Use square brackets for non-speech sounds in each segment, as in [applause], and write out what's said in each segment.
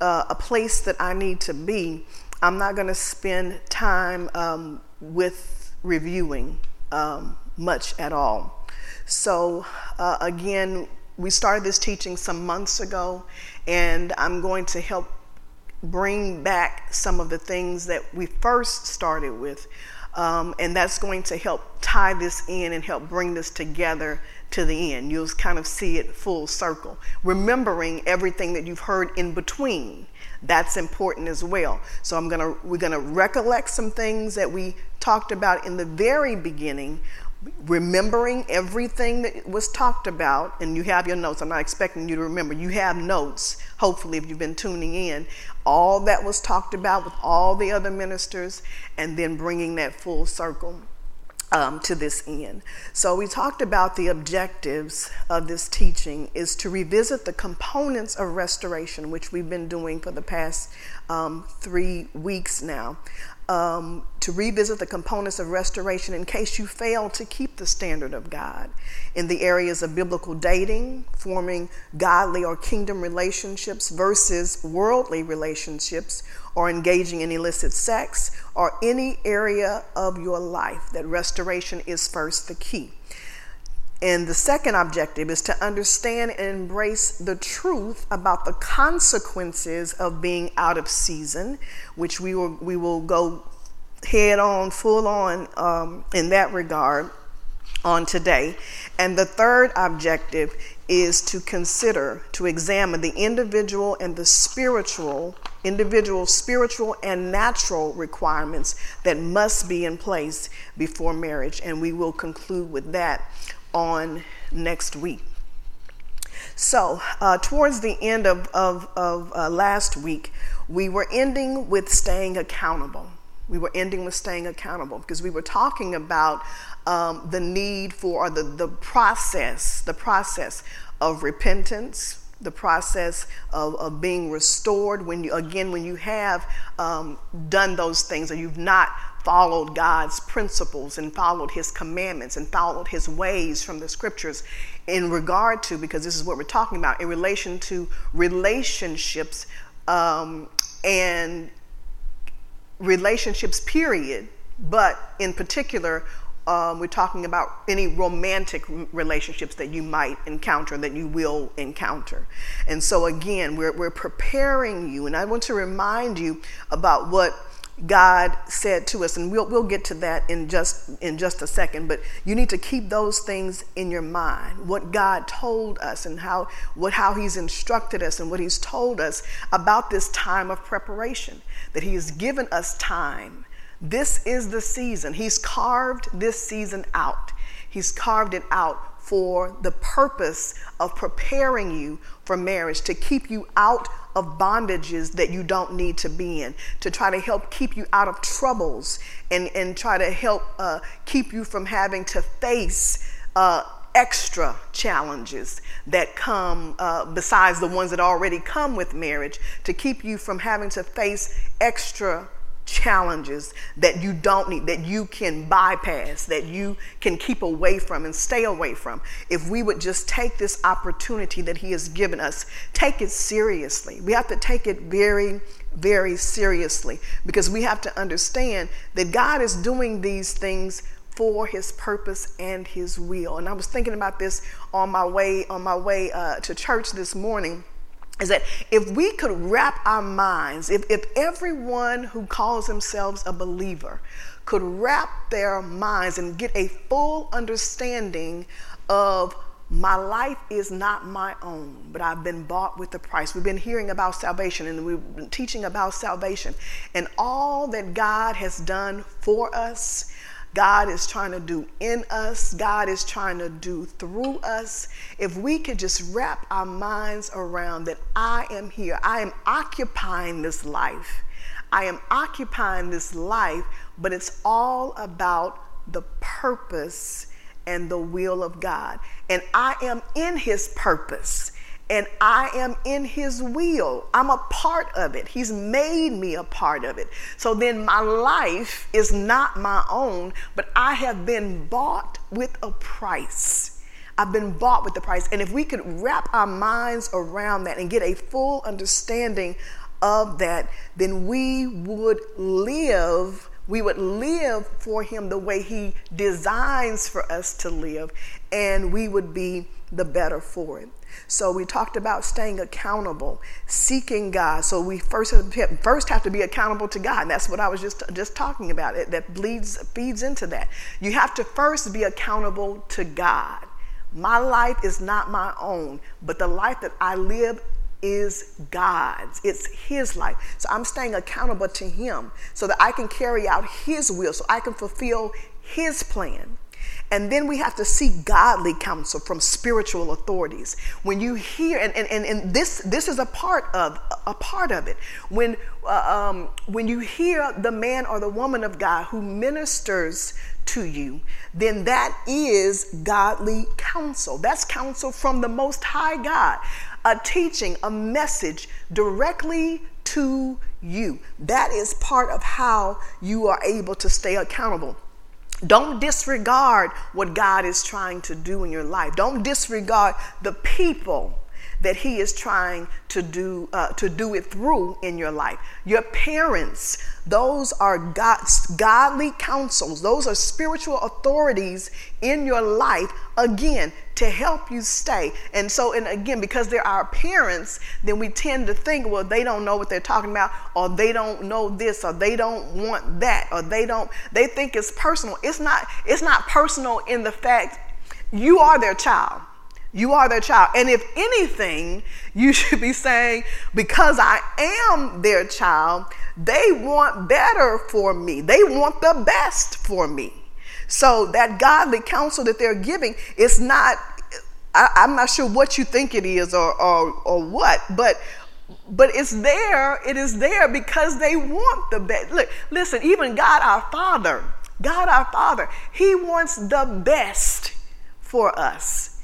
uh, a place that I need to be, I'm not going to spend time um, with reviewing um, much at all. So, uh, again, we started this teaching some months ago, and I'm going to help bring back some of the things that we first started with. Um, and that's going to help tie this in and help bring this together to the end. You'll kind of see it full circle. Remembering everything that you've heard in between. That's important as well. So I'm gonna we're gonna recollect some things that we talked about in the very beginning, remembering everything that was talked about, and you have your notes. I'm not expecting you to remember. You have notes, hopefully, if you've been tuning in. All that was talked about with all the other ministers, and then bringing that full circle um, to this end. So we talked about the objectives of this teaching is to revisit the components of restoration, which we've been doing for the past um, three weeks now um, to revisit the components of restoration in case you fail to keep the standard of God in the areas of biblical dating, forming godly or kingdom relationships versus worldly relationships, or engaging in illicit sex, or any area of your life that restoration is first the key. And the second objective is to understand and embrace the truth about the consequences of being out of season, which we will, we will go head on, full on um, in that regard on today. And the third objective is to consider, to examine the individual and the spiritual, individual spiritual and natural requirements that must be in place before marriage. And we will conclude with that on next week. So, uh, towards the end of, of, of uh, last week, we were ending with staying accountable. We were ending with staying accountable because we were talking about um, the need for or the, the process, the process of repentance, the process of, of being restored when you again when you have um, done those things or you've not followed God's principles and followed his commandments and followed his ways from the scriptures in regard to, because this is what we're talking about, in relation to relationships um, and relationships, period, but in particular, um, we're talking about any romantic relationships that you might encounter, that you will encounter. And so, again, we're, we're preparing you, and I want to remind you about what God said to us, and we'll, we'll get to that in just in just a second. But you need to keep those things in your mind. What God told us, and how what how He's instructed us, and what He's told us about this time of preparation. That He has given us time. This is the season. He's carved this season out. He's carved it out for the purpose of preparing you for marriage, to keep you out of bondages that you don't need to be in, to try to help keep you out of troubles and, and try to help uh, keep you from having to face uh, extra challenges that come uh, besides the ones that already come with marriage, to keep you from having to face extra challenges that you don't need, that you can bypass, that you can keep away from and stay away from. If we would just take this opportunity that He has given us, take it seriously. We have to take it very, very seriously because we have to understand that God is doing these things for his purpose and his will. And I was thinking about this on my way on my way uh, to church this morning is that if we could wrap our minds, if, if everyone who calls themselves a believer could wrap their minds and get a full understanding of my life is not my own, but I've been bought with a price. We've been hearing about salvation and we've been teaching about salvation and all that God has done for us God is trying to do in us, God is trying to do through us. If we could just wrap our minds around that I am here, I am occupying this life. I am occupying this life, but it's all about the purpose and the will of God. And I am in His purpose and I am in his will. I'm a part of it. He's made me a part of it. So then my life is not my own, but I have been bought with a price. I've been bought with the price. And if we could wrap our minds around that and get a full understanding of that, then we would live, we would live for Him the way He designs for us to live, and we would be the better for it. So we talked about staying accountable, seeking God. So we first have, first have to be accountable to God. And that's what I was just just talking about. It that bleeds feeds into that. You have to first be accountable to God. My life is not my own, but the life that I live is God's. It's His life. So I'm staying accountable to Him so that I can carry out His will, so I can fulfill His plan. And then we have to seek godly counsel from spiritual authorities. When you hear, and, and, and, and this, this is a part of a part of it. When, uh, um, when you hear the man or the woman of God who ministers to you, then that is godly counsel. That's counsel from the Most High God, a teaching, a message directly to you. That is part of how you are able to stay accountable. Don't disregard what God is trying to do in your life. Don't disregard the people that he is trying to do uh, to do it through in your life. Your parents those are God's godly counsels. Those are spiritual authorities in your life again to help you stay. And so and again because they're our parents then we tend to think well they don't know what they're talking about or they don't know this or they don't want that or they don't they think it's personal. It's not it's not personal in the fact you are their child you are their child. And if anything, you should be saying, because I am their child, they want better for me. They want the best for me. So that godly counsel that they're giving is not, I, am not sure what you think it is or, or, or what, but but it's there, it is there because they want the best. Look, listen, even God our Father, God our Father, He wants the best for us.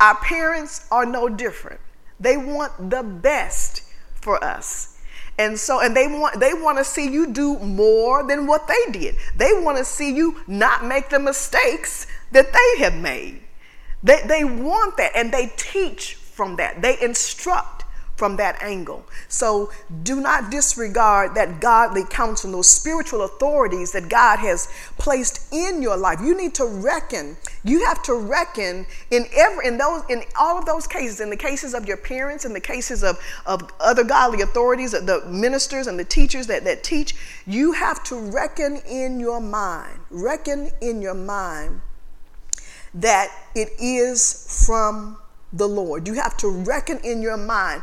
Our parents are no different. They want the best for us. And so and they want they want to see you do more than what they did. They want to see you not make the mistakes that they have made. They, they want that and they teach from that. They instruct from that angle. So do not disregard that godly counsel, those spiritual authorities that God has placed in your life. You need to reckon. You have to reckon in every in those in all of those cases, in the cases of your parents, in the cases of, of other godly authorities, the ministers and the teachers that, that teach, you have to reckon in your mind. Reckon in your mind that it is from the Lord. You have to reckon in your mind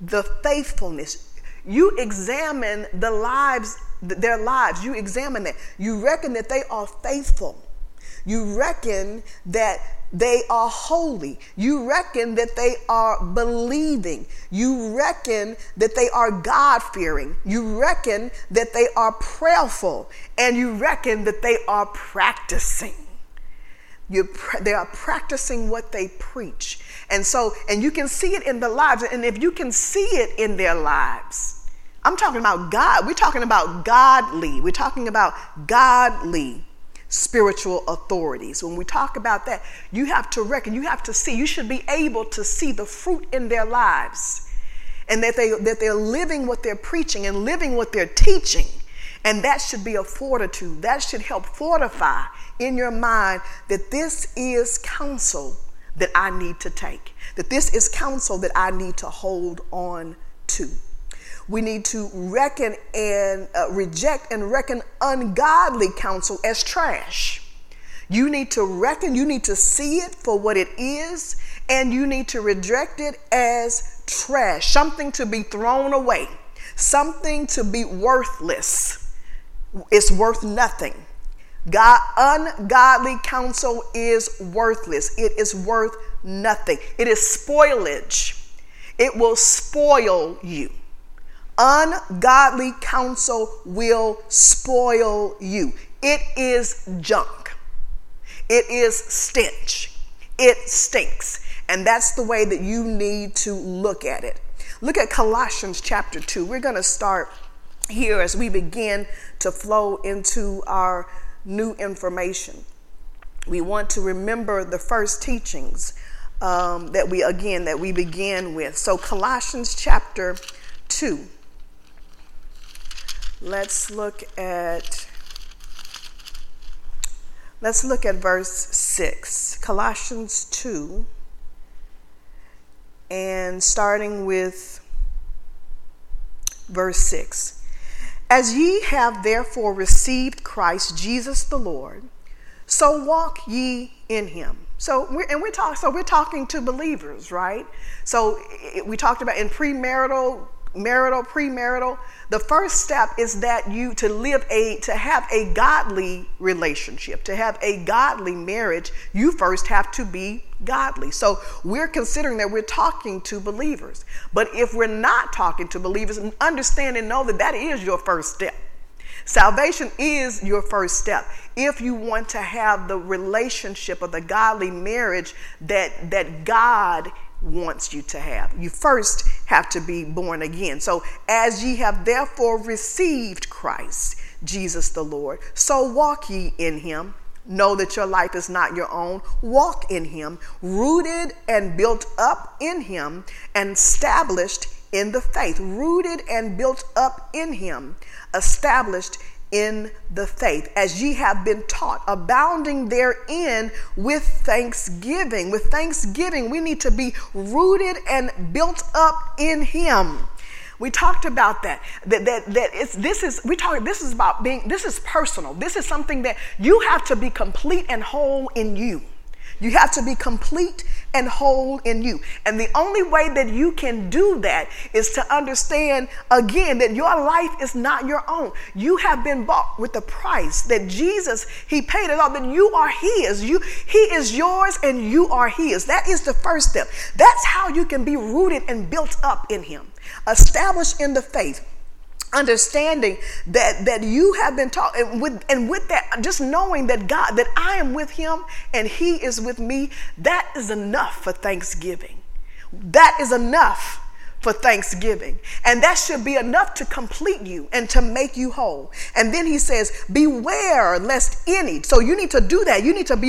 the faithfulness. You examine the lives, their lives. You examine that. You reckon that they are faithful. You reckon that they are holy. You reckon that they are believing. You reckon that they are God fearing. You reckon that they are prayerful. And you reckon that they are practicing. You, they are practicing what they preach. And so, and you can see it in the lives. And if you can see it in their lives, I'm talking about God. We're talking about godly. We're talking about godly spiritual authorities. When we talk about that, you have to reckon, you have to see, you should be able to see the fruit in their lives and that, they, that they're living what they're preaching and living what they're teaching. And that should be a fortitude. That should help fortify in your mind that this is counsel that I need to take, that this is counsel that I need to hold on to. We need to reckon and uh, reject and reckon ungodly counsel as trash. You need to reckon, you need to see it for what it is, and you need to reject it as trash, something to be thrown away, something to be worthless. It's worth nothing. God, ungodly counsel is worthless. It is worth nothing. It is spoilage. It will spoil you. Ungodly counsel will spoil you. It is junk. It is stench. It stinks. And that's the way that you need to look at it. Look at Colossians chapter 2. We're going to start here as we begin to flow into our new information. We want to remember the first teachings um, that we, again, that we began with. So, Colossians chapter 2. let's look at let's look at verse 6 colossians 2 and starting with verse 6 as ye have therefore received christ jesus the lord so walk ye in him. So we're, and we're talking so we're talking to believers right? So we talked about in premarital marital, premarital, the first step is that you to live a to have a godly relationship, to have a godly marriage, you first have to be godly. So we're considering that we're talking to believers. But if we're not talking to believers, understand and know that that is your first step. Salvation is your first step. If you want to have the relationship of the godly marriage that that God wants you to have. You first have to be born again. So, as ye have therefore received Christ, Jesus the Lord, so walk ye in him. Know that your life is not your own. Walk in him, rooted and built up in him, and established in the faith. Rooted and built up in him, established in the faith, as ye have been taught, abounding therein with thanksgiving. With thanksgiving, we need to be rooted and built up in Him. We talked about that. That that that it's this is we talk this is about being this is personal. This is something that you have to be complete and whole in you. You have to be complete and whole in you. And the only way that you can do that is to understand again that your life is not your own. You have been bought with the price that Jesus, He paid it all, that you are His. You, He is yours and you are His. That is the first step. That's how you can be rooted and built up in Him, established in the faith understanding that that you have been taught and with and with that just knowing that God that I am with him and he is with me that is enough for thanksgiving. That is enough for thanksgiving. And that should be enough to complete you and to make you whole. And then he says, beware lest any. So you need to do that. You need to be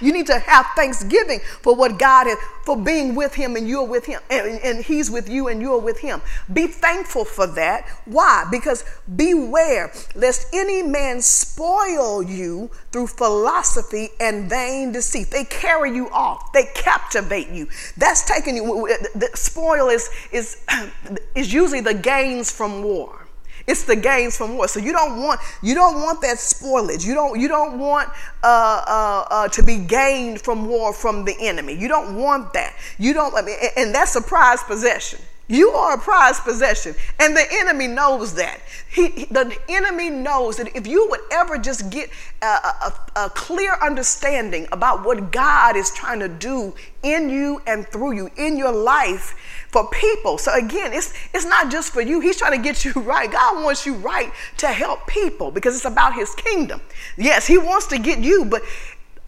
you need to have thanksgiving for what God has for being with him and you're with him and, and he's with you and you're with him. Be thankful for that. Why? Because beware lest any man spoil you through philosophy and vain deceit. They carry you off. They captivate you. That's taking you the spoil is is is, [clears throat] is usually the gains from war. It's the gains from war. So you don't want you don't want that spoilage. You don't you don't want uh, uh, uh, to be gained from war from the enemy. You don't want that. You don't. I mean, and that's a prized possession. You are a prized possession, and the enemy knows that. He, the enemy knows that if you would ever just get a, a, a, clear understanding about what God is trying to do in you and through you in your life for people. So again, it's it's not just for you. He's trying to get you [laughs] right. God wants you right to help people because it's about His kingdom. Yes, He wants to get you, but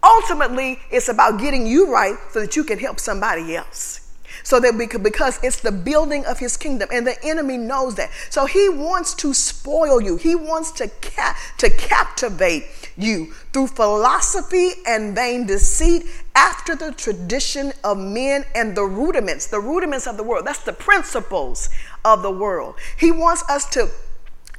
ultimately, it's about getting you right so that you can help somebody else. So that we could, because it's the building of his kingdom and the enemy knows that. So he wants to spoil you. He wants to ca- to captivate you through philosophy and vain deceit after the tradition of men and the rudiments, the rudiments of the world. That's the principles of the world. He wants us to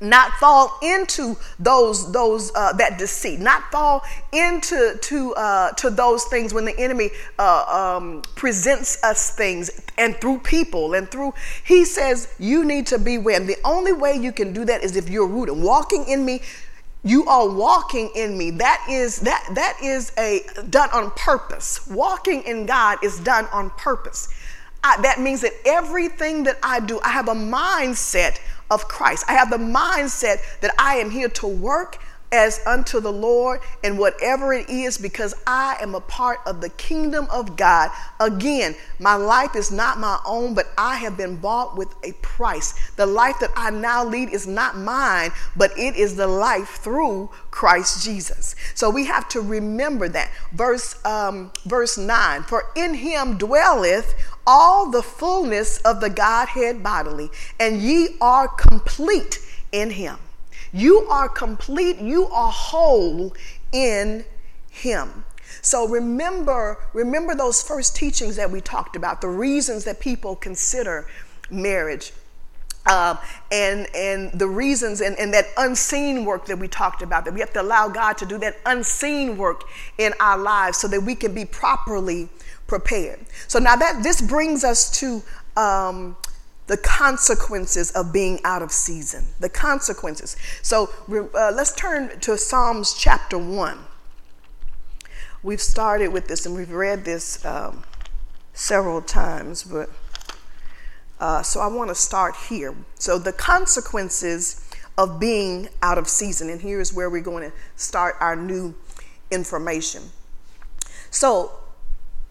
not fall into those those uh, that deceit not fall into to uh, to those things when the enemy uh, um, presents us things and through people and through he says you need to beware. And the only way you can do that is if you're rooted. Walking in me you are walking in me. That is that that is a done on purpose. Walking in god is done on purpose. I, that means that everything that i do i have a mindset of Christ. I have the mindset that I am here to work as unto the Lord and whatever it is because I am a part of the kingdom of God. Again, my life is not my own, but I have been bought with a price. The life that I now lead is not mine, but it is the life through Christ Jesus. So we have to remember that. Verse um, verse 9, for in him dwelleth all the fullness of the Godhead bodily, and ye are complete in him. You are complete, you are whole in him. So remember, remember those first teachings that we talked about, the reasons that people consider marriage. Um, and and the reasons and, and that unseen work that we talked about that we have to allow god to do that unseen work in our lives so that we can be properly prepared so now that this brings us to um, the consequences of being out of season the consequences so uh, let's turn to psalms chapter 1 we've started with this and we've read this um, several times but uh, so I want to start here. So the consequences of being out of season, and here's where we're going to start our new information. So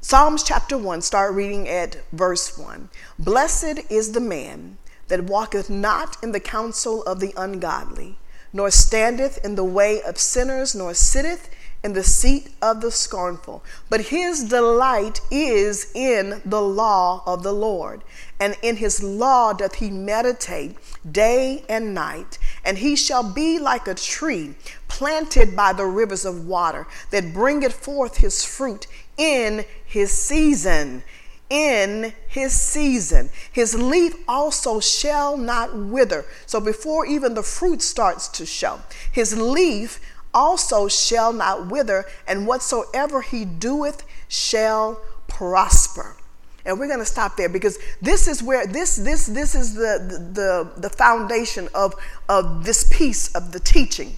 Psalms chapter 1, start reading at verse 1. Blessed is the man that walketh not in the counsel of the ungodly, nor standeth in the way of sinners, nor sitteth in the seat of the scornful. But his delight is in the law of the Lord, and in his law doth he meditate day and night. And he shall be like a tree planted by the rivers of water, that bringeth forth his fruit in his season. In his season. His leaf also shall not wither. So before even the fruit starts to show, his leaf also shall not wither, and whatsoever he doeth shall prosper. And we're going to stop there because this is where this this this is the the the foundation of of this piece of the teaching.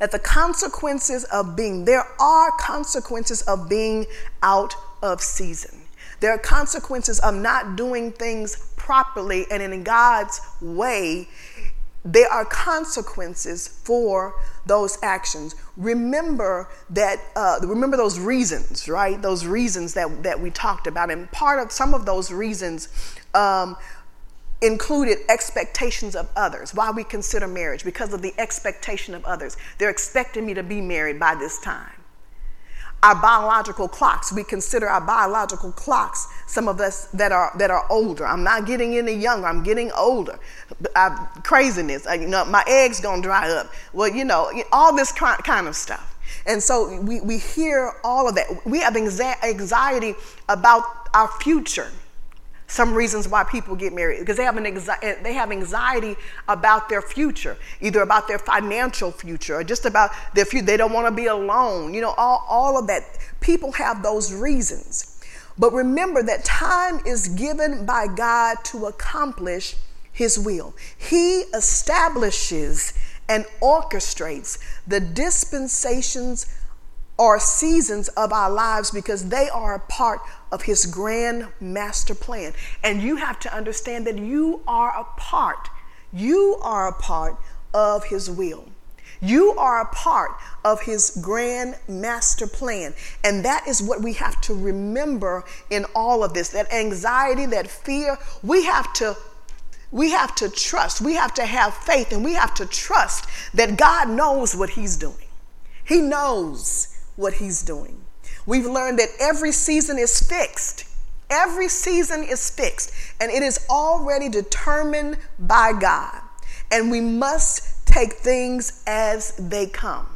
That the consequences of being there are consequences of being out of season. There are consequences of not doing things properly and in God's way there are consequences for those actions. Remember that. Uh, remember those reasons, right? Those reasons that that we talked about, and part of some of those reasons. Um, included expectations of others. Why we consider marriage? Because of the expectation of others. They're expecting me to be married by this time our biological clocks. We consider our biological clocks, some of us that are that are older. I'm not getting any younger, I'm getting older. I, craziness, I, you know, my eggs gonna dry up. Well, you know, all this kind of stuff. And so we, we hear all of that. We have anxiety about our future some reasons why people get married because they have an anxiety, eh, they have anxiety about their future either about their financial future or just about their future. They don't want to be alone you know all, all of that. People have those reasons. But remember that time is given by god to accomplish his will. He establishes and orchestrates the dispensations or seasons of our lives because they are a part of his grand master plan. And you have to understand that you are a part, you are a part of his will. You are a part of his grand master plan. And that is what we have to remember in all of this. That anxiety, that fear, we have to we have to trust. We have to have faith and we have to trust that God knows what he's doing. He knows what he's doing. We've learned that every season is fixed. Every season is fixed and it is already determined by God. And we must take things as they come.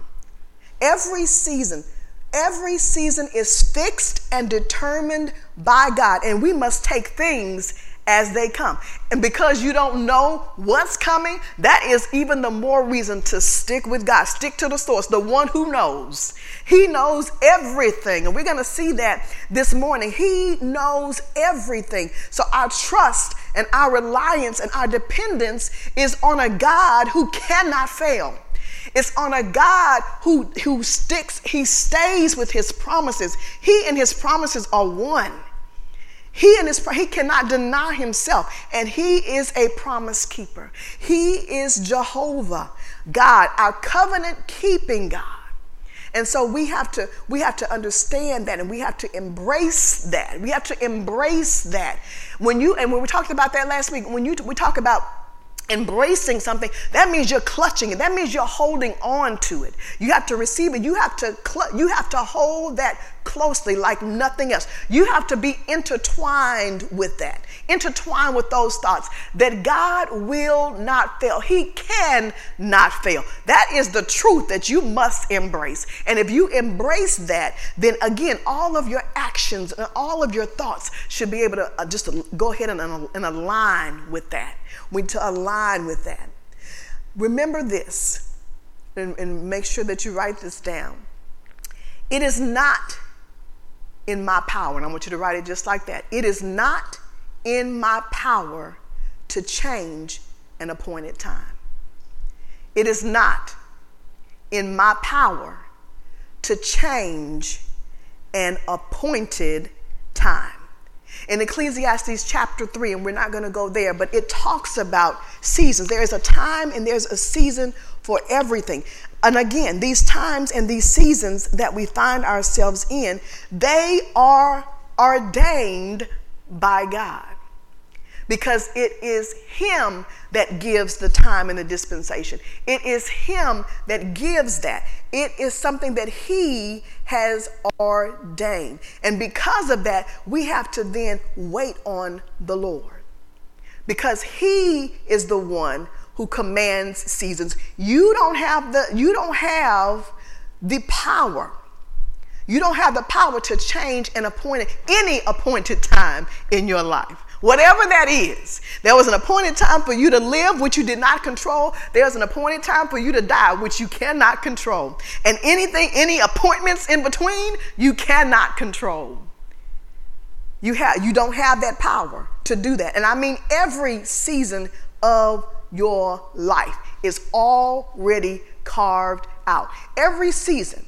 Every season, every season is fixed and determined by God. And we must take things as they come. And because you don't know what's coming, that is even the more reason to stick with God. Stick to the source, the one who knows. He knows everything. And we're going to see that this morning. He knows everything. So our trust and our reliance and our dependence is on a God who cannot fail. It's on a God who, who sticks, he stays with his promises. He and his promises are one. He and his he cannot deny himself, and he is a promise keeper. He is Jehovah, God, our covenant keeping God. And so we have to we have to understand that and we have to embrace that. We have to embrace that. When you and when we talked about that last week, when you we talk about embracing something that means you're clutching it that means you're holding on to it you have to receive it you have to cl- you have to hold that closely like nothing else. You have to be intertwined with that, intertwined with those thoughts that God will not fail. He can not fail. That is the truth that you must embrace. And if you embrace that, then again, all of your actions and all of your thoughts should be able to uh, just go ahead and, and align with that. We need to align with that. Remember this and, and make sure that you write this down. It is not in my power, and I want you to write it just like that. It is not in my power to change an appointed time. It is not in my power to change an appointed. In Ecclesiastes chapter 3, and we're not going to go there, but it talks about seasons. There is a time and there's a season for everything. And again, these times and these seasons that we find ourselves in, they are ordained by God because it is Him that gives the time and the dispensation. It is Him that gives that. It is something that He has ordained. And because of that, we have to then wait on the Lord because He is the one who commands seasons. You don't have the you don't have the power. You don't have the power to change an appointed any appointed time in your life. Whatever that is. There was an appointed time for you to live, which you did not control. There's an appointed time for you to die, which you cannot control. And anything, any appointments in between, you cannot control. You, have, you don't have that power to do that. And I mean every season of your life is already carved out. Every season,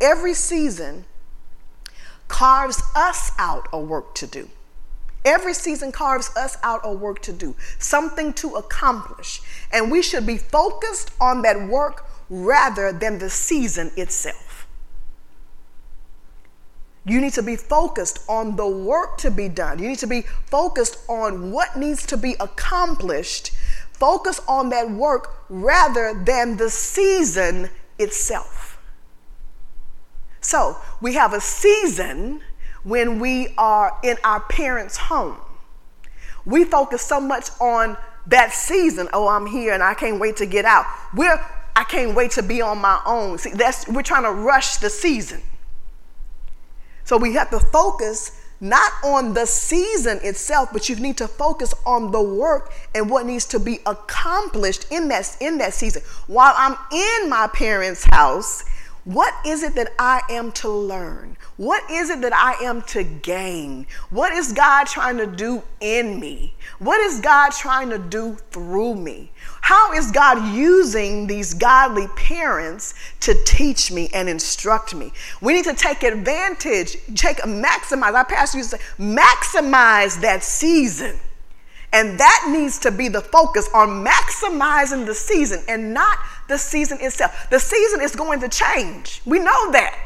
every season carves us out a work to do. Every season carves us out a work to do, something to accomplish. And we should be focused on that work rather than the season itself. You need to be focused on the work to be done. You need to be focused on what needs to be accomplished. Focus on that work rather than the season itself. So we have a season when we are in our parents' home. We focus so much on that season. Oh, I'm here and I can't wait to get out. We're I can't wait to be on my own. See, that's we're trying to rush the season. So we have to focus not on the season itself, but you need to focus on the work and what needs to be accomplished in that, in that season. While I'm in my parents' house, what is it that I am to learn? What is it that I am to gain? What is God trying to do in me? What is God trying to do through me? How is God using these godly parents to teach me and instruct me? We need to take advantage, take maximize. Our pastor used to say, maximize that season. And that needs to be the focus on maximizing the season and not the season itself. The season is going to change. We know that.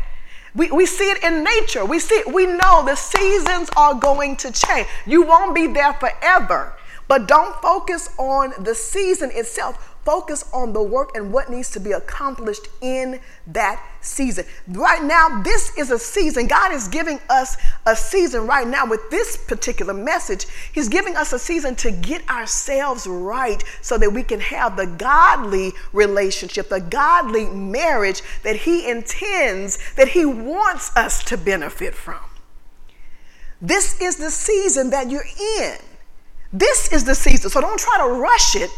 We, we see it in nature. We see it. We know the seasons are going to change. You won't be there forever. But don't focus on the season itself. Focus on the work and what needs to be accomplished in that season. Right now, this is a season. God is giving us a season right now with this particular message. He's giving us a season to get ourselves right so that we can have the godly relationship, the godly marriage that He intends, that He wants us to benefit from. This is the season that you're in. This is the season. So don't try to rush it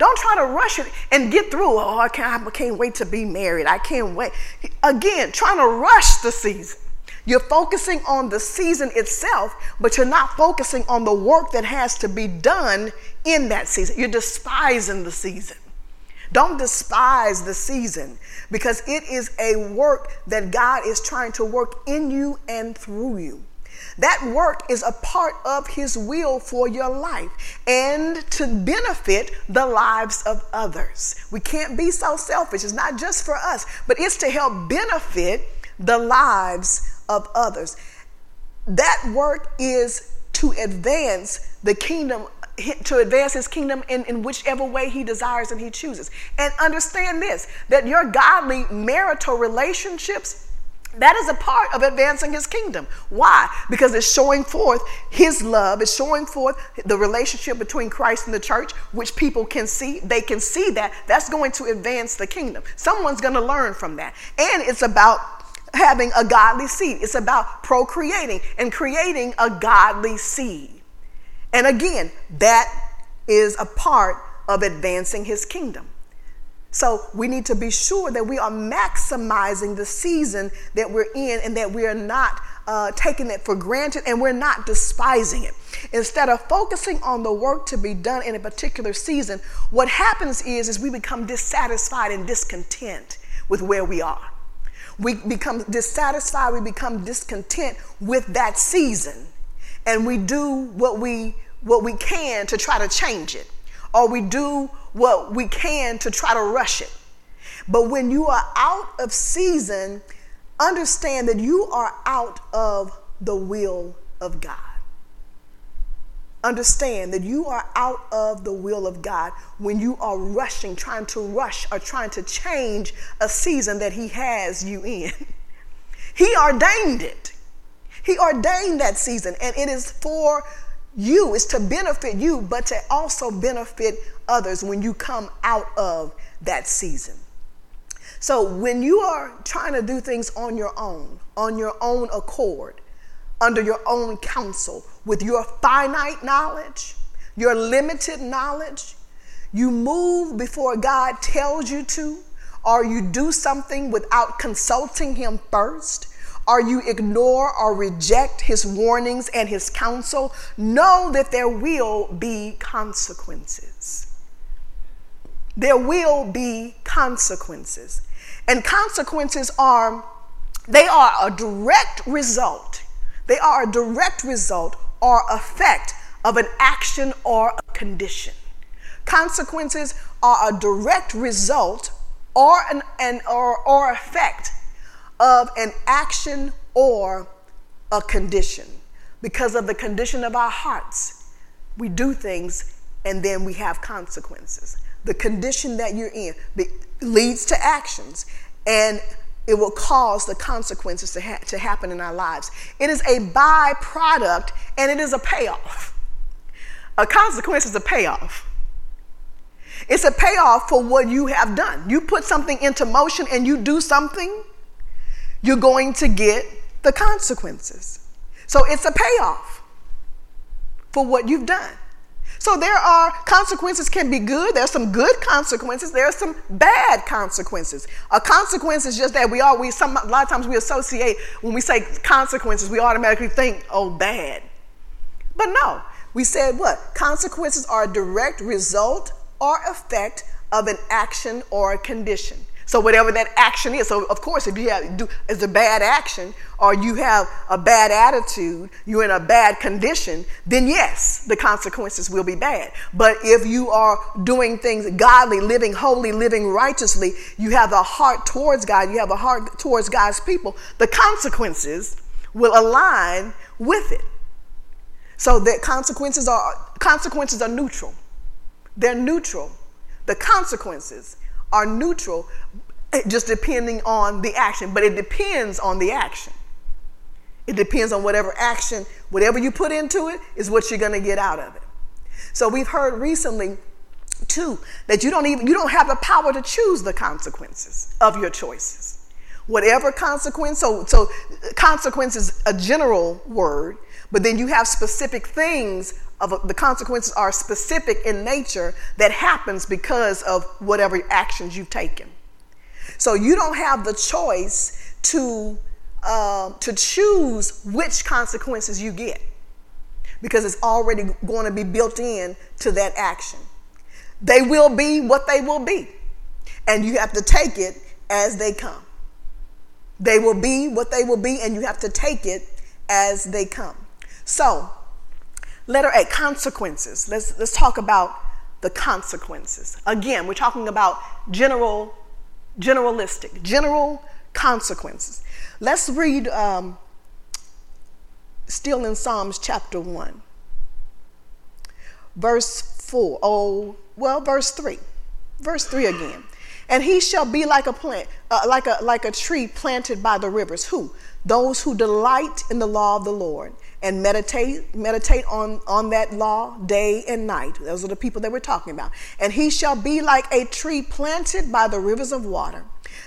don't try to rush it and get through. Oh, I can't, I can't wait to be married. I can't wait. Again, trying to rush the season. You're focusing on the season itself, but you're not focusing on the work that has to be done in that season. You're despising the season. Don't despise the season because it is a work that God is trying to work in you and through you. That work is a part of His will for your life and to benefit the lives of others. We can't be so selfish. It's not just for us, but it's to help benefit the lives of others. That work is to advance the kingdom to advance his kingdom in, in whichever way he desires and he chooses. And understand this that your godly marital relationships That is a part of advancing his kingdom. Why? Because it's showing forth his love, it's showing forth the relationship between Christ and the church, which people can see. They can see that. That's going to advance the kingdom. Someone's going to learn from that. And it's about having a godly seed, it's about procreating and creating a godly seed. And again, that is a part of advancing his kingdom. So we need to be sure that we are maximizing the season that we're in and that we are not uh, taking it for granted and we're not despising it. Instead of focusing on the work to be done in a particular season, what happens is, is we become dissatisfied and discontent with where we are. We become dissatisfied, we become discontent with that season, and we do what we what we can to try to change it or we do what we can to try to rush it. But when you are out of season, understand that you are out of the will of God. Understand that you are out of the will of God when you are rushing, trying to rush or trying to change a season that He has you in. [laughs] he ordained it. He ordained that season, and it is for you, it's to benefit you, but to also benefit others when you come out of that season. So when you are trying to do things on your own, on your own accord, under your own counsel, with your finite knowledge, your limited knowledge, you move before God tells you to, or you do something without consulting Him first, or you ignore or reject his warnings and his counsel, know that there will be consequences. There will be consequences. And consequences are, they are a direct result. They are a direct result or effect of an action or a condition. Consequences are a direct result or an, an or, or effect of an action or a condition. Because of the condition of our hearts, we do things and then we have consequences. The condition that you're in leads to actions and it will cause the consequences to, ha- to happen in our lives. It is a byproduct and it is a payoff. A consequence is a payoff. It's a payoff for what you have done. You put something into motion and you do something, you're going to get the consequences. So it's a payoff for what you've done. So there are consequences can be good. There's some good consequences. There are some bad consequences. A consequence is just that we always some a lot of times we associate when we say consequences, we automatically think, oh, bad. But no, we said what? Consequences are a direct result or effect of an action or a condition. So whatever that action is, so of course, if you have do is a bad action or you have a bad attitude, you're in a bad condition, then yes, the consequences will be bad. But if you are doing things godly, living holy, living righteously, you have a heart towards God, you have a heart towards God's people, the consequences will align with it. So that consequences are consequences are neutral. They're neutral. The consequences are neutral just depending on the action, but it depends on the action. It depends on whatever action, whatever you put into it, is what you're going to get out of it. So we've heard recently too that you don't even you don't have the power to choose the consequences of your choices. Whatever consequence, so so consequence is a general word, but then you have specific things of the consequences are specific in nature that happens because of whatever actions you've taken. So you don't have the choice to uh, to choose which consequences you get because it's already going to be built in to that action. They will be what they will be, and you have to take it as they come. They will be what they will be, and you have to take it as they come. So, letter A consequences. Let's, let's talk about the consequences. Again, we're talking about general generalistic, general consequences. Let's read um, still in Psalms chapter 1, verse 4. Oh, well, verse 3. Verse 3 again. And he shall be like a plant, uh, like a like a tree planted by the rivers. Who? Those who delight in the law of the Lord and meditate meditate on on that law day and night those are the people that we're talking about and he shall be like a tree planted by the rivers of water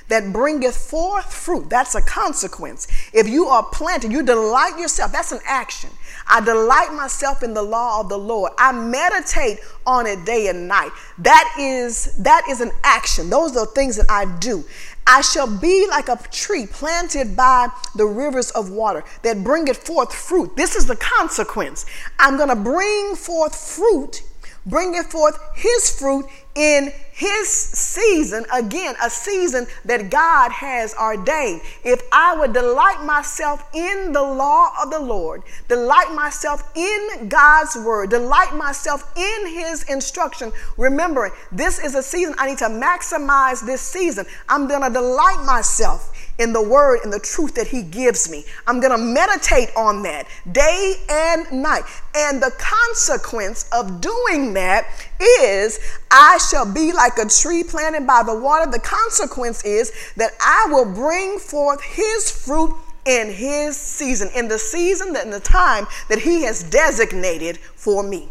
that bringeth forth fruit that's a consequence if you are planted you delight yourself that's an action I delight myself in the law of the Lord. I meditate on it day and night. That is that is an action. Those are the things that I do. I shall be like a tree planted by the rivers of water that bringeth forth fruit. This is the consequence. I'm going to bring forth fruit, bringeth forth his fruit in his season, again, a season that God has ordained. If I would delight myself in the law of the Lord, delight myself in God's word, delight myself in his instruction, remembering this is a season I need to maximize this season. I'm going to delight myself in the word and the truth that he gives me. I'm going to meditate on that day and night. And the consequence of doing that is I shall be like a tree planted by the water. The consequence is that I will bring forth his fruit in his season, in the season, in the time that he has designated for me.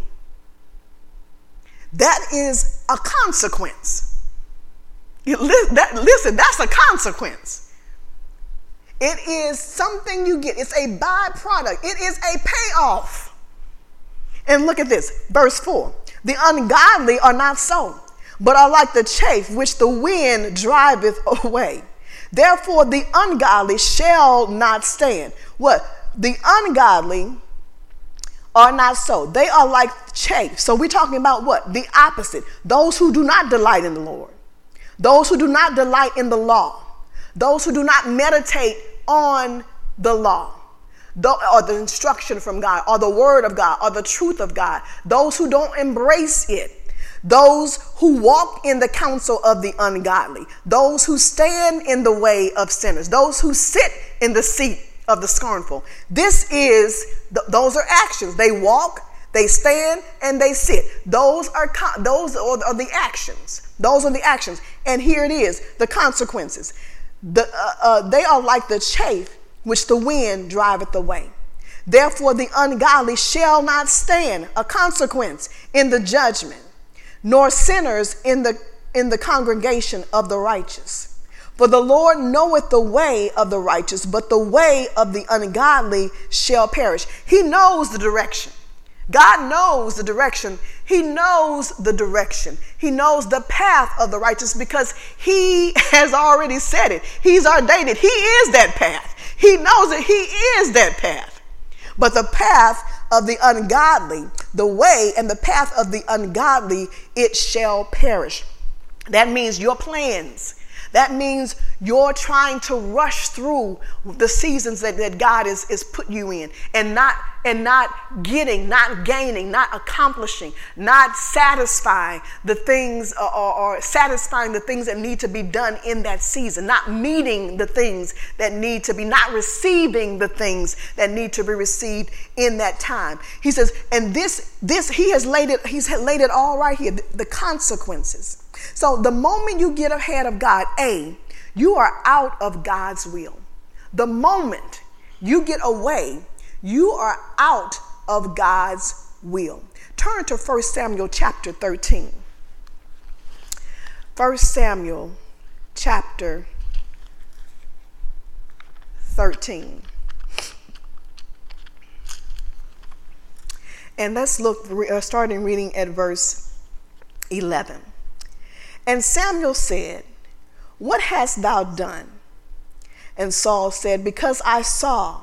That is a consequence. Listen, that's a consequence. It is something you get, it's a byproduct, it is a payoff. And look at this, verse 4 The ungodly are not so, but are like the chaff which the wind driveth away. Therefore, the ungodly shall not stand. What? The ungodly are not so. They are like chaff. So we're talking about what? The opposite. Those who do not delight in the Lord, those who do not delight in the law, those who do not meditate on the law the, or the instruction from God or the word of God or the truth of God, those who don't embrace it, those who walk in the counsel of the ungodly, those who stand in the way of sinners, those who sit in the seat of the scornful. This is, th- those are actions. They walk, they stand, and they sit. Those are, con- those are, are the actions. Those are the actions. And here it is the consequences. The, uh, uh, they are like the chaff which the wind driveth away. Therefore, the ungodly shall not stand a consequence in the judgment, nor sinners in the, in the congregation of the righteous. For the Lord knoweth the way of the righteous, but the way of the ungodly shall perish. He knows the direction. God knows the direction. He knows the direction. He knows the path of the righteous because He [laughs] has already said it. He's ordained it. He is that path. He knows that He is that path. But the path of the ungodly, the way and the path of the ungodly, it shall perish. That means your plans that means you're trying to rush through the seasons that, that God is, is put you in and not and not getting, not gaining, not accomplishing, not satisfying the things or, or, satisfying the things that need to be done in that season, not meeting the things that need to be, not receiving the things that need to be received in that time. He says, and this, this, he has laid it, he's laid it all right here, the consequences. So the moment you get ahead of God, A, you are out of God's will. The moment you get away, you are out of God's will. Turn to 1 Samuel chapter 13. 1 Samuel chapter 13. And let's look, uh, starting reading at verse 11. And Samuel said, What hast thou done? And Saul said, Because I saw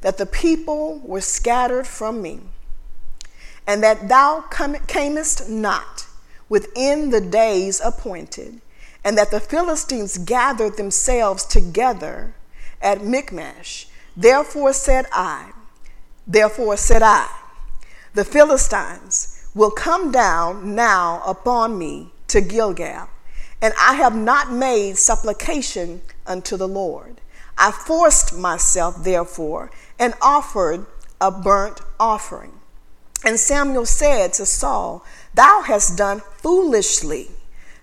that the people were scattered from me, and that thou camest not within the days appointed, and that the Philistines gathered themselves together at Michmash. Therefore said I, therefore said I, the Philistines will come down now upon me to Gilgal, and I have not made supplication unto the Lord. I forced myself, therefore, and offered a burnt offering. And Samuel said to Saul, Thou hast done foolishly.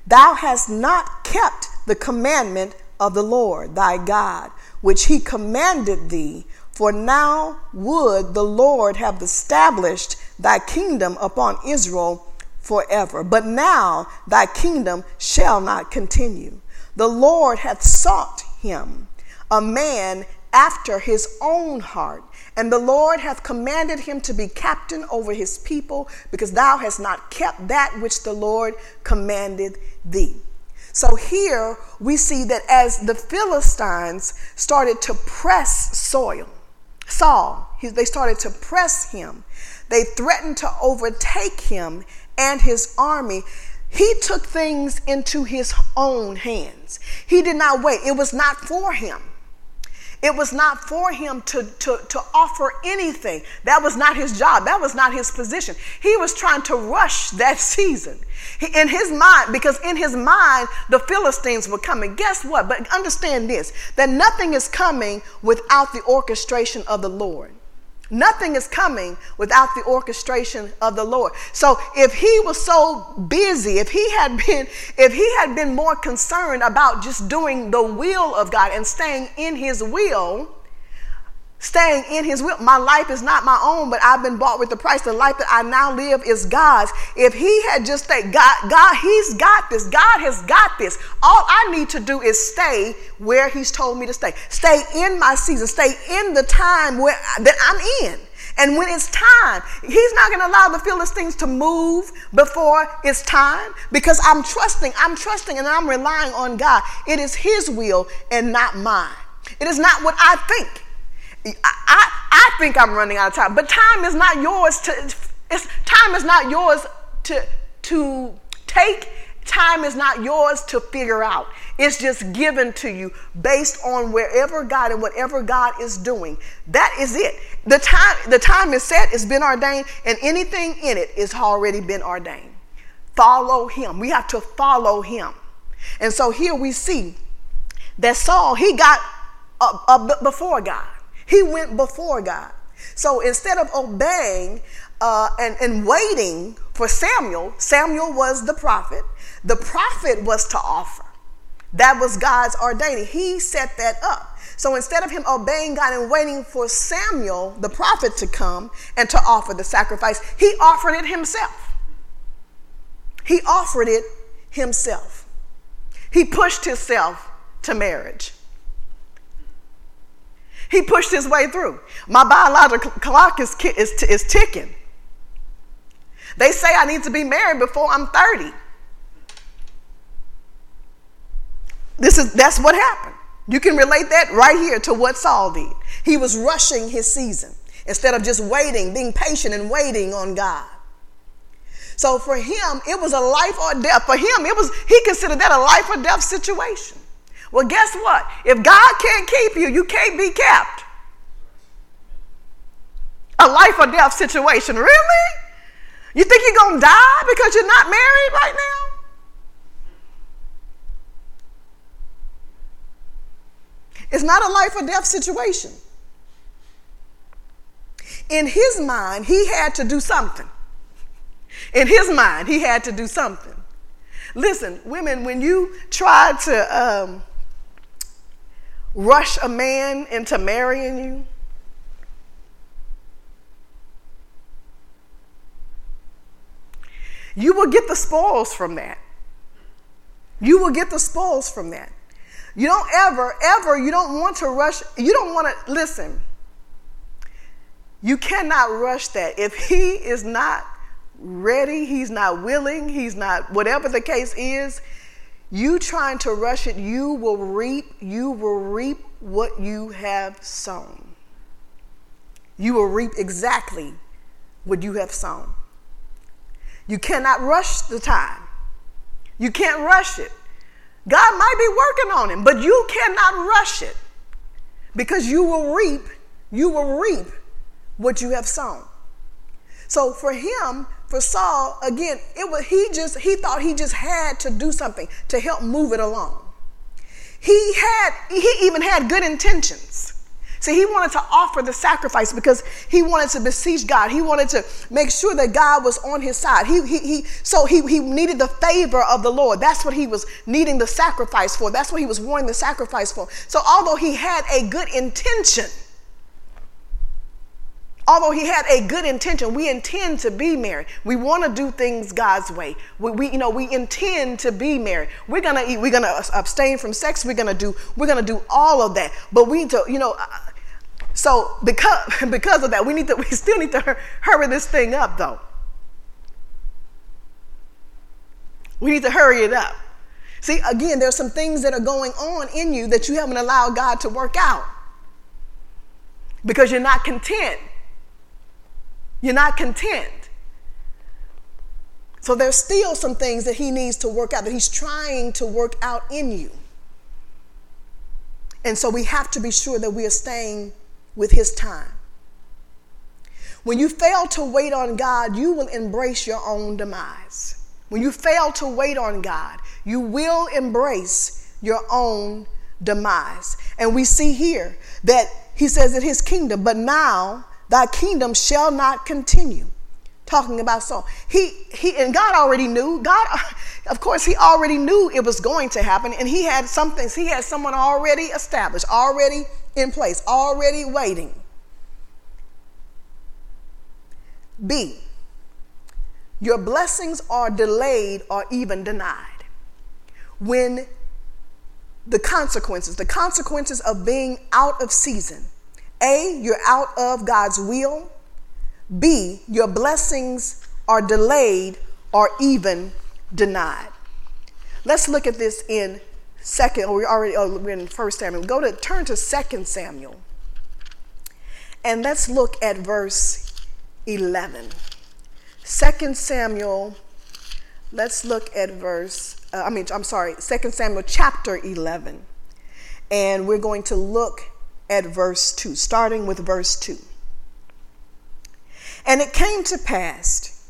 Thou hast not kept the commandment of the Lord thy God, which he commanded thee. For now would the Lord have established thy kingdom upon Israel forever. But now thy kingdom shall not continue. The Lord hath sought him, a man after his own heart. And the Lord hath commanded him to be captain over his people, because thou hast not kept that which the Lord commanded thee. So here we see that as the Philistines started to press soil, Saul, they started to press him. They threatened to overtake him and his army. He took things into his own hands. He did not wait. It was not for him. It was not for him to, to, to offer anything. That was not his job. That was not his position. He was trying to rush that [laughs] season. in his mind, because in his mind, the Philistines were coming. Guess what? But understand this that nothing is coming without the orchestration of the Lord. Nothing is coming without the orchestration of the Lord. So if he was so busy, if he had been [laughs] if he had been more concerned about just doing the will of God and staying in his will, staying in his will. My life is not my own, but I've been bought with the price. The life that I now live is God's. If he had just stayed, God, God, he's got this. God has got this. All I need to do is stay where he's told me to stay. Stay in my season. Stay in the time where that I'm in. And when it's time, he's not going to allow the Philistines to move before it's time because I'm trusting, I'm trusting and I'm relying on God. It is his will and not mine. It is not what I think. I, I think I'm running out of time, but time is not yours to, it's, time is not yours to, to take. Time is not yours to figure out. It's just given to you based on wherever God and whatever God is doing. That is it. The time, the time is set, it's been ordained, and anything in it is already been ordained. Follow him. We have to follow him. And so here we see that Saul, he got up, up before God. He went before God. So instead of obeying uh, and, and waiting for Samuel, Samuel was the prophet. The prophet was to offer. That was God's ordaining. He set that up. So instead of him obeying God and waiting for Samuel, the prophet, to come and to offer the sacrifice, he offered it himself. He offered it himself. He pushed himself to marriage. He pushed his way through. My biological clock is, is, is ticking. They say I need to be married before I'm 30. This is that's what happened. You can relate that right here to what Saul did. He was rushing his season instead of just waiting, being patient and waiting on God. So for him, it was a life or death. For him, it was he considered that a life or death situation. Well, guess what? If God can't keep you, you can't be kept. A life or death situation. Really? You think you're going to die because you're not married right now? It's not a life or death situation. In his mind, he had to do something. In his mind, he had to do something. Listen, women, when you try to um, rush a man into marrying you? You will get the spoils from that. You will get the spoils from that. You don't ever, ever, you don't want to rush, you don't want to, listen, you cannot rush that. If he is not ready, he's not willing, he's not, whatever the case is, you trying to rush it, you will reap, you will reap what you have sown. You will reap exactly what you have sown. You cannot rush the time. You can't rush it. God might be working on it, but you cannot rush it because you will reap, you will reap what you have sown. So for him, for Saul, again, it was he just he thought he just had to do something to help move it along. He had he even had good intentions. See, he wanted to offer the sacrifice because he wanted to beseech God. He wanted to make sure that God was on his side. He, he, he, so he, he needed the favor of the Lord. That's what he was needing the sacrifice for. That's what he was wanting the sacrifice for. So, although he had a good intention, although he had a good intention we intend to be married. We want to do things god's way. We, we, you know we intend to be married. We're gonna eat we're gonna abstain from sex. We're gonna do we're gonna do all of that. But we need to you know uh, so because [laughs] because of that we need to [laughs] we still need to hurry this thing up though. We need to hurry it up. See again there's some things that are going on in you that you haven't allowed god to work out. Because you're not content you're not content. So there's still some things that he needs to work out, that he's trying to work out in you. And so we have to be sure that we are staying with his time. When you fail to wait on God, you will embrace your own demise. When you fail to wait on God, you will embrace your own demise. And we see here that he says that his kingdom, but now thy kingdom shall not continue talking about Saul. He he and God already knew. God [laughs] of course he already knew it was going to happen and he had some things. He had someone already established, already in place, already waiting. B. Your blessings are delayed or even denied. When the consequences, the consequences of being out of season a, you're out of God's will. B, your blessings are delayed or even denied. Let's look at this in second, or we already oh, we're in first Samuel. Go to turn to second Samuel. And let's look at verse 11. Second Samuel, let's look at verse, uh, I mean, I'm sorry, Second Samuel chapter 11. And we're going to look at verse 2, starting with verse 2. And it came to pass,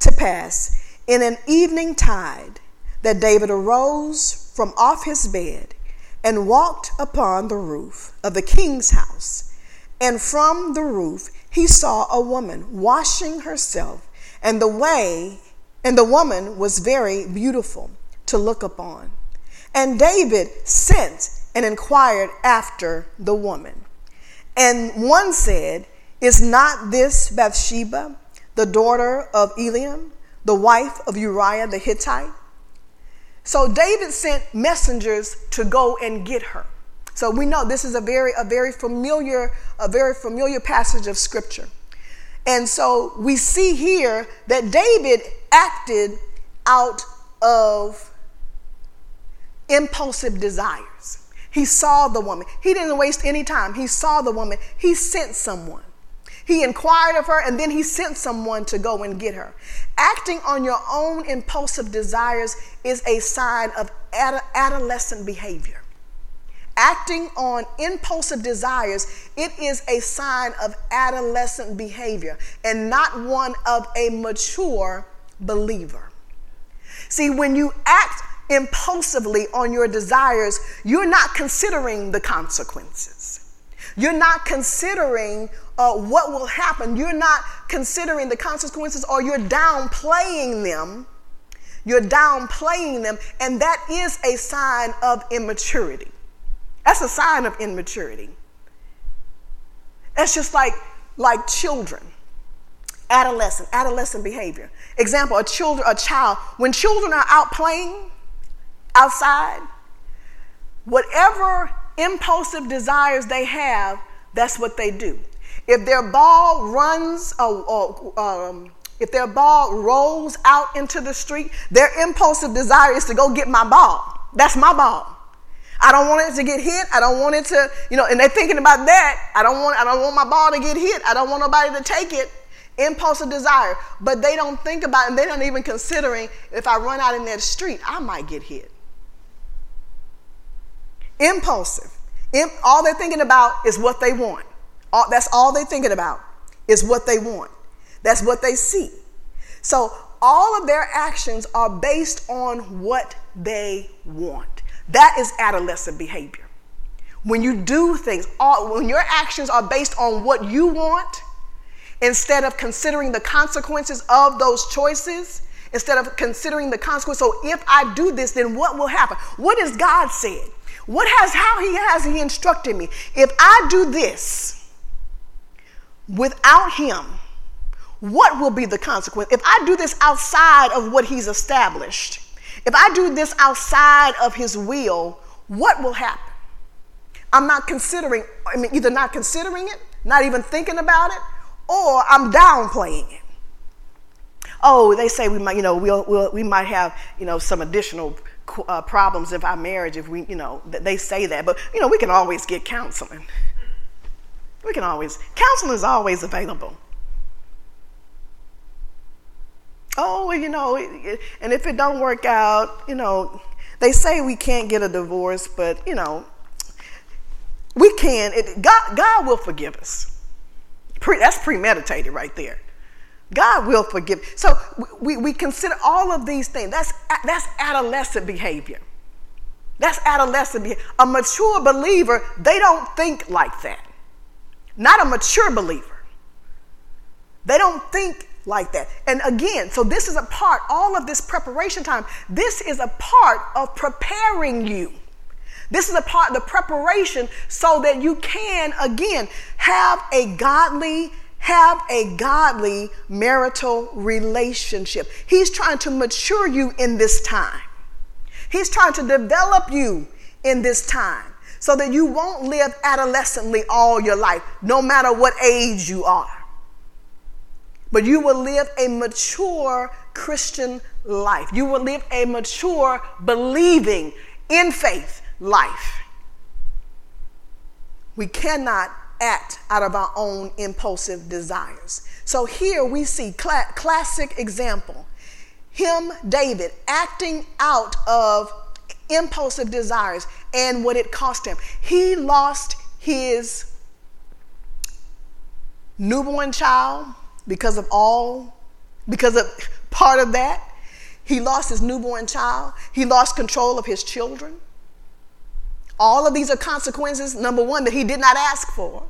to pass in an evening tide that David arose from off his bed and walked upon the roof of the king's house. And from the roof he saw a woman washing herself, and the way, and the woman was very beautiful to look upon. And David sent and inquired after the woman. And one said, Is not this Bathsheba, the daughter of Eliam, the wife of Uriah the Hittite? So David sent messengers to go and get her. So we know this is a very, a very familiar, a very familiar passage of scripture. And so we see here that David acted out of impulsive desires. He saw the woman. He didn't waste any time. He saw the woman. He sent someone. He inquired of her and then he sent someone to go and get her. Acting on your own impulsive desires is a sign of ad- adolescent behavior. Acting on impulsive desires, it is a sign of adolescent behavior and not one of a mature believer. See, when you act impulsively on your desires, you're not considering the consequences. You're not considering uh, what will happen. You're not considering the consequences or you're downplaying them. You're downplaying them, and that is a sign of immaturity. That's a sign of immaturity. That's just like, like children adolescent adolescent behavior example a children a child when children are out playing outside, whatever impulsive desires they have, that's what they do. If their ball runs, or, or um, if their ball rolls out into the street, their impulsive desire is to go get my ball. That's my ball. I don't want it to get hit. I don't want it to, you know, and they're thinking about that. I don't want, I don't want my ball to get hit. I don't want nobody to take it. Impulsive desire. But they don't think about it and they're not even considering if I run out in that street, I might get hit impulsive. all they're thinking about is what they want. All, that's all they're thinking about is what they want. That's what they see. So all of their actions are based on what they want. That is adolescent behavior. when you do things, all, when your actions are based on what you want, instead of considering the consequences of those choices, instead of considering the consequence. So if I do this, then what will happen? What has God said? What has how he has he instructed me? If I do this without him, what will be the consequence? If I do this outside of what he's established, if I do this outside of his will, what will happen? I'm not considering, I mean, either not considering it, not even thinking about it, or I'm downplaying it. Oh, they say we might, you know, we'll, we'll we might have, you know, some additional uh, problems of our marriage if we, you know, they say that. But, you know, we can always get counseling. We can always, counseling is always available. Oh, you know, and if it don't work out, you know, they say we can't get a divorce, but, you know, we can. It, God, God will forgive us. Pre, that's premeditated right there. God will forgive. So we, we consider all of these things. That's, that's adolescent behavior. That's adolescent behavior. A mature believer, they don't think like that. Not a mature believer. They don't think like that. And again, so this is a part, all of this preparation time, this is a part of preparing you. This is a part of the preparation so that you can, again, have a godly have a godly marital relationship. He's trying to mature you in this time. He's trying to develop you in this time so that you won't live adolescently all your life, no matter what age you are. But you will live a mature Christian life. You will live a mature, believing in faith life. We cannot act out of our own impulsive desires. So here we see cl- classic example. Him, David, acting out of impulsive desires and what it cost him. He lost his newborn child because of all, because of part of that. He lost his newborn child. He lost control of his children. All of these are consequences, number one, that he did not ask for,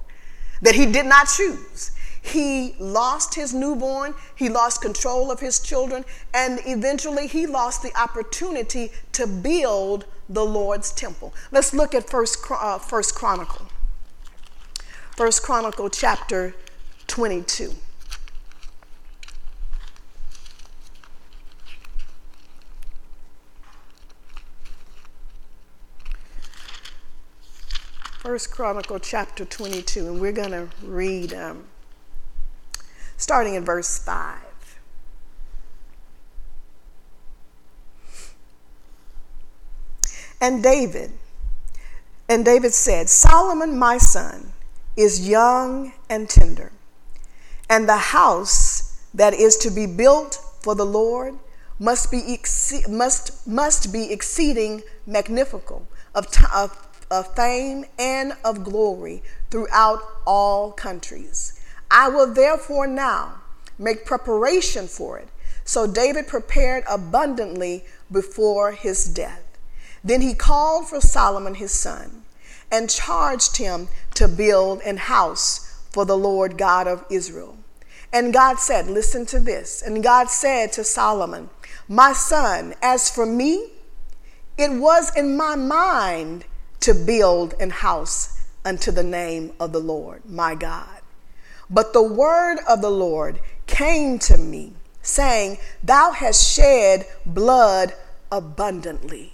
that he did not choose. He lost his newborn, he lost control of his children, and eventually he lost the opportunity to build the Lord's temple. Let's look at First, uh, First Chronicle. First Chronicle chapter 22. First Chronicle chapter 22, and we're going to read um, starting in verse 5. And David, and David said, Solomon, my son, is young and tender, and the house that is to be built for the Lord must be, must, must be exceeding magnifical of, t- of of fame and of glory throughout all countries. I will therefore now make preparation for it. So David prepared abundantly before his death. Then he called for Solomon his son and charged him to build an house for the Lord God of Israel. And God said, Listen to this. And God said to Solomon, My son, as for me, it was in my mind to build an house unto the name of the Lord, my God. But the word of the Lord came to me, saying, Thou hast shed blood abundantly,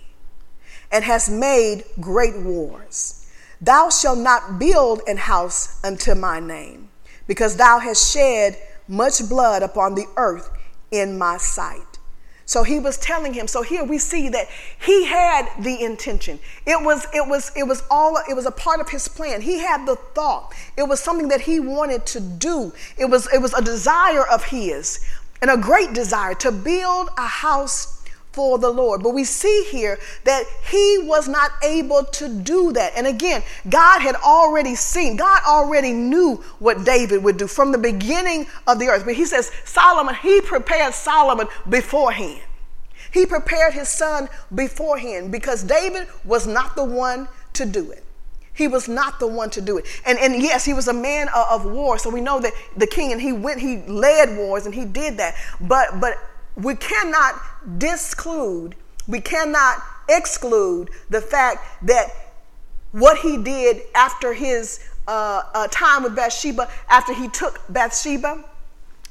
and hast made great wars. Thou shalt not build an house unto my name, because thou hast shed much blood upon the earth in my sight. So he was telling him. So here we see that he had the intention. It was it was it was all it was a part of his plan. He had the thought. It was something that he wanted to do. It was it was a desire of his and a great desire to build a house for the Lord. But we see here that he was not able to do that. And again, God had already seen, God already knew what David would do from the beginning of the earth. But he says, Solomon, he prepared Solomon beforehand. He prepared his son beforehand because David was not the one to do it. He was not the one to do it. And, and yes, he was a man of, of war. So we know that the king and he went, he led wars and he did that. But, but we cannot disclude, we cannot exclude the fact that what he did after his uh, uh, time with Bathsheba, after he took Bathsheba,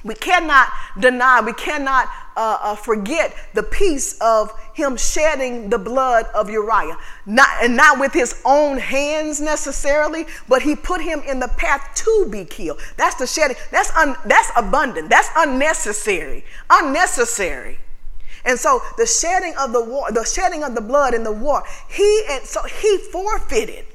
we cannot deny, we cannot uh, uh, forget the piece of him shedding the blood of Uriah. Not, and not with his own hands necessarily, but he put him in the path to be killed. That's the shedding. That's, un, that's abundant. That's unnecessary. Unnecessary. And so the shedding of the war, the shedding of the blood in the war, he and so he forfeited.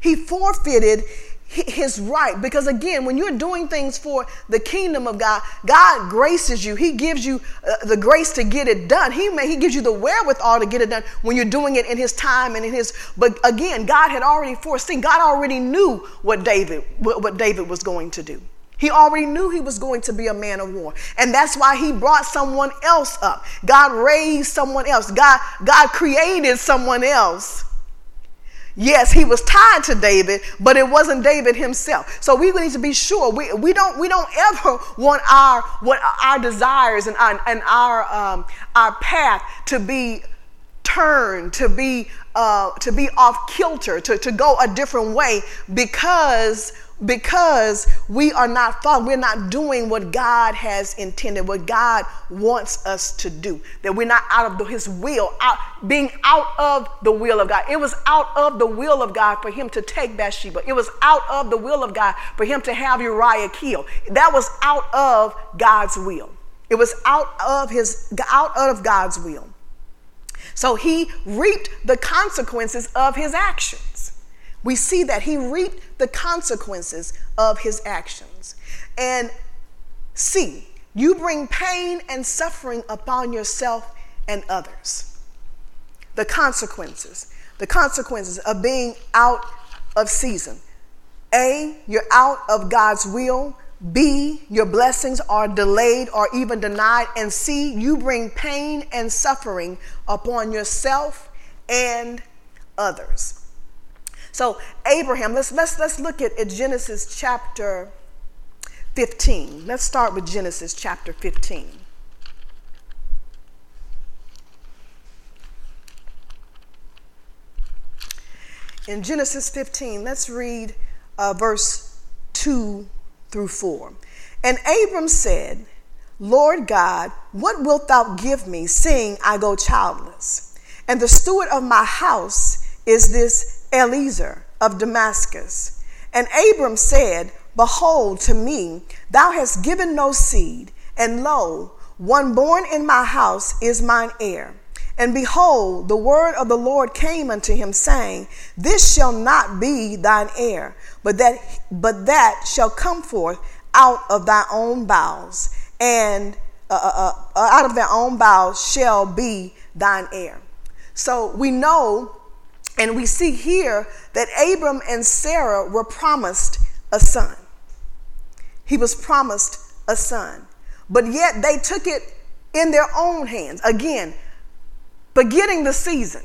He forfeited his right because again when you're doing things for the kingdom of god god graces you he gives you uh, the grace to get it done he may he gives you the wherewithal to get it done when you're doing it in his time and in his but again god had already foreseen god already knew what david what, what david was going to do he already knew he was going to be a man of war. And that's why he brought someone else up. God raised someone else. God, God created someone else Yes, he was tied to David, but it wasn't David himself. So we need to be sure we, we don't we don't ever want our what our desires and our, and our um, our path to be turned to be uh, to be off kilter to, to go a different way because because we are not following, we're not doing what God has intended, what God wants us to do. That we're not out of His will, out, being out of the will of God. It was out of the will of God for him to take Bathsheba. It was out of the will of God for him to have Uriah killed. That was out of God's will. It was out of his out of God's will. So he reaped the consequences of his actions we see that he reaped the consequences of his actions. And C, you bring pain and suffering upon yourself and others. The consequences, the consequences of being out of season. A, you're out of God's will. B, your blessings are delayed or even denied. And C, you bring pain and suffering upon yourself and others. So Abraham, let's let's let's look at, at Genesis chapter 15. Let's start with Genesis chapter 15. In Genesis 15, let's read uh, verse 2 through 4. And Abram said, Lord God, what wilt thou give me, seeing I go childless? And the steward of my house is this Eliezer of Damascus. And Abram said, Behold, to me thou hast given no seed, and lo, one born in my house is mine heir. And behold, the word of the Lord came unto him, saying, This shall not be thine heir, but that, but that shall come forth out of thy own bowels, and uh, uh, uh, out of thy own bowels shall be thine heir. So we know and we see here that Abram and Sarah were promised a son. He was promised a son. But yet they took it in their own hands. Again, beginning the season,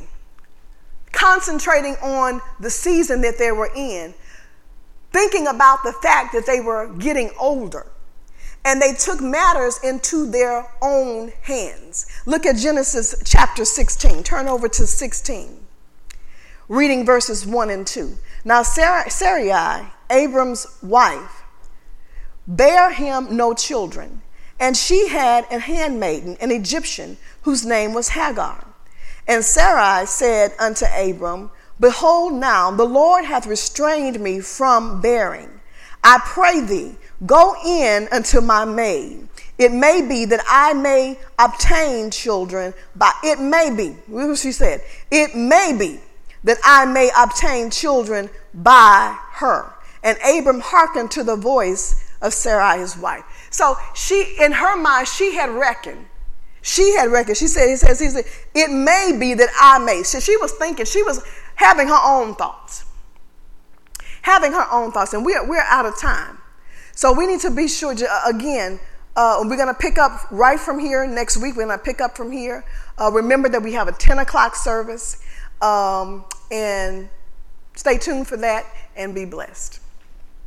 concentrating on the season that they were in, thinking about the fact that they were getting older. And they took matters into their own hands. Look at Genesis chapter 16. Turn over to 16 reading verses 1 and 2. Now, Sarah, Sarai, Abram's wife, bare him no children, and she had a handmaiden, an Egyptian, whose name was Hagar. And Sarai said unto Abram, Behold, now the Lord hath restrained me from bearing. I pray thee, go in unto my maid. It may be that I may obtain children by it may be. What she said. It may be that I may obtain children by her. And Abram hearkened to the voice of Sarai, his wife. So she, in her mind, she had reckoned. She had records. She said, he says, he said, it may be that I may. So she was thinking, she was having her own thoughts. Having her own thoughts. And we're, we're out of time. So we need to be sure, again, uh, we're going to pick up right from here next week. We're going to pick up from here. Uh, remember that we have a 10 o'clock service. Um, and stay tuned for that and be blessed.